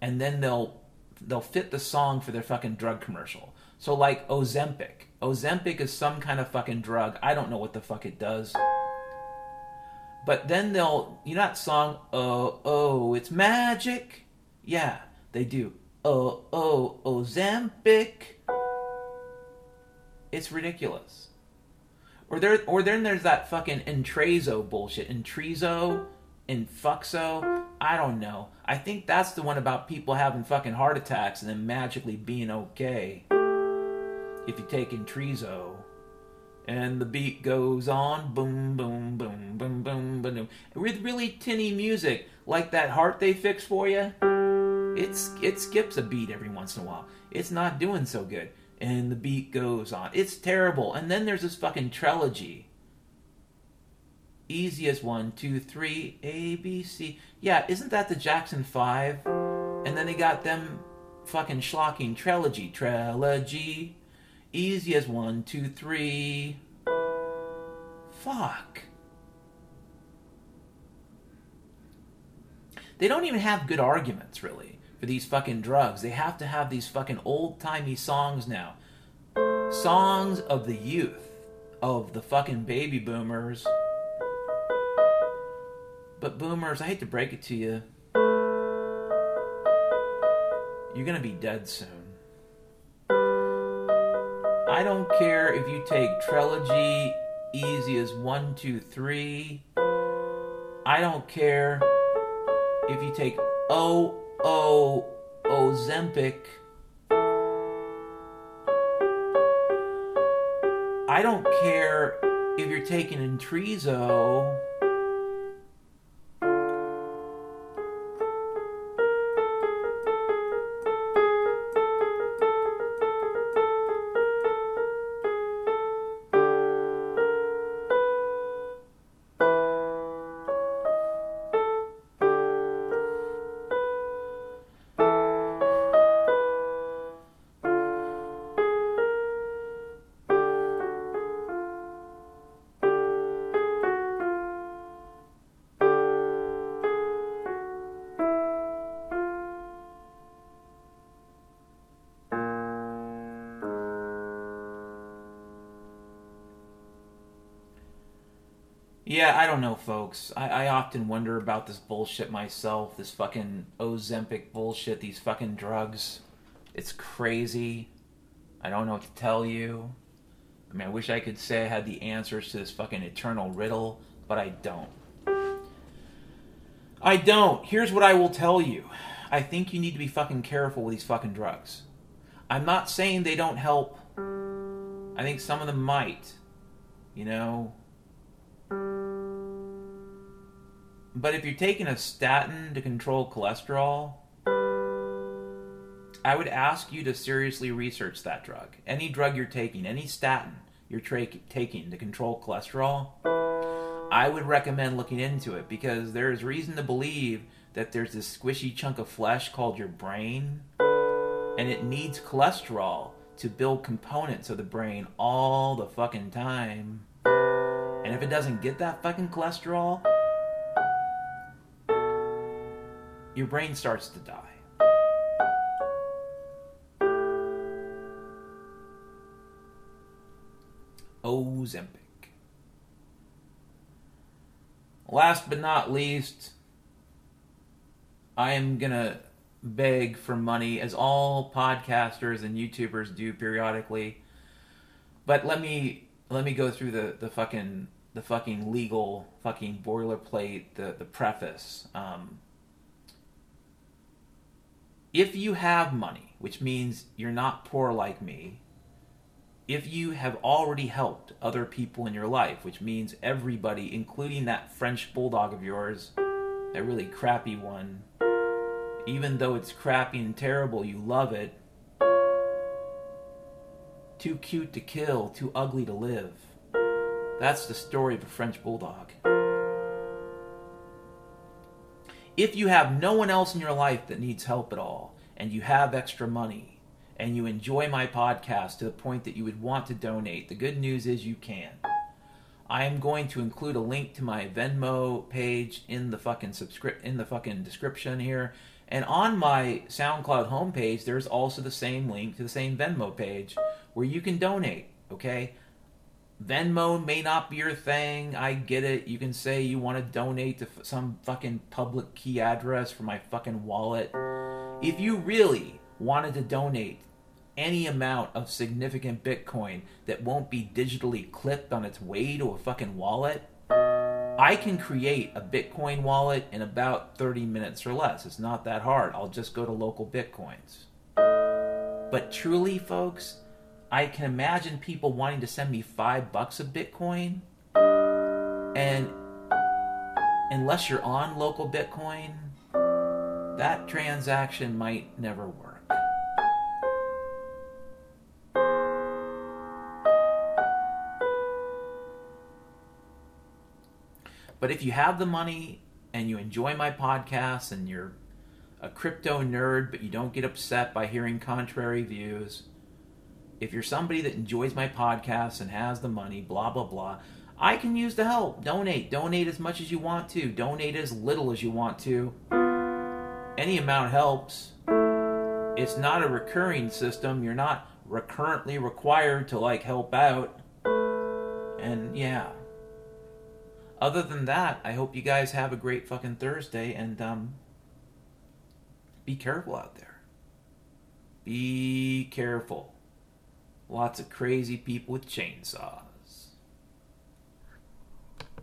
and then they'll they'll fit the song for their fucking drug commercial. So like Ozempic. Ozempic is some kind of fucking drug. I don't know what the fuck it does. But then they'll you know that song oh oh it's magic? Yeah, they do. Oh oh Ozempic. It's ridiculous. Or there or then there's that fucking Entresto bullshit. Entresto and Fuxo. I don't know. I think that's the one about people having fucking heart attacks and then magically being okay if you take Entresto. And the beat goes on, boom, boom, boom, boom, boom, boom, with really tinny music, like that heart they fix for you. It's it skips a beat every once in a while. It's not doing so good, and the beat goes on. It's terrible. And then there's this fucking Trelegy. Easiest one, two, three, A, B, C. Yeah, isn't that the Jackson Five? And then they got them fucking schlocking Trelegy, Trelegy. Easy as one, two, three. Fuck. They don't even have good arguments, really, for these fucking drugs. They have to have these fucking old timey songs now. Songs of the youth, of the fucking baby boomers. But boomers, I hate to break it to you, you're gonna be dead soon. I don't care if you take Trelegy easy as one, two, three. I don't care if you take O O Ozempic. I don't care if you're taking Entresto. Folks. I, I often wonder about this bullshit myself. This fucking Ozempic bullshit. These fucking drugs. It's crazy. I don't know what to tell you. I mean, I wish I could say I had the answers to this fucking eternal riddle, but I don't. I don't. Here's what I will tell you. I think you need to be fucking careful with these fucking drugs. I'm not saying they don't help. I think some of them might. You know, But if you're taking a statin to control cholesterol, I would ask you to seriously research that drug. Any drug you're taking, any statin you're tra- taking to control cholesterol, I would recommend looking into it because there is reason to believe that there's this squishy chunk of flesh called your brain, and it needs cholesterol to build components of the brain all the fucking time. And if it doesn't get that fucking cholesterol, your brain starts to die. Ozempic. Last but not least, I am going to beg for money, as all podcasters and YouTubers do periodically. But let me let me go through the, the fucking the fucking legal fucking boilerplate the the preface. Um, if you have money which means you're not poor like me, if you have already helped other people in your life, which means everybody, including that French bulldog of yours, that really crappy one, even though it's crappy and terrible, you love it. Too cute to kill, too ugly to live. That's the story of a French bulldog. If you have no one else in your life that needs help at all, and you have extra money, and you enjoy my podcast to the point that you would want to donate, the good news is you can. I am going to include a link to my Venmo page in the fucking subscript in the fucking description here. And on my SoundCloud homepage, there's also the same link to the same Venmo page where you can donate, okay? Venmo may not be your thing. I get it. You can say you want to donate to f- some fucking public key address for my fucking wallet. If you really wanted to donate any amount of significant Bitcoin that won't be digitally clipped on its way to a fucking wallet, I can create a Bitcoin wallet in about 30 minutes or less. It's not that hard. I'll just go to local Bitcoins. But truly, folks, I can imagine people wanting to send me five bucks of Bitcoin, and unless you're on local Bitcoin, that transaction might never work. But if you have the money and you enjoy my podcasts and you're a crypto nerd but you don't get upset by hearing contrary views, if you're somebody that enjoys my podcasts and has the money, blah, blah, blah, I can use the help. Donate. Donate as much as you want to. Donate as little as you want to. Any amount helps. It's not a recurring system. You're not recurrently required to like help out. And yeah. Other than that, I hope you guys have a great fucking Thursday and um be careful out there. Be careful. Lots of crazy people with chainsaws.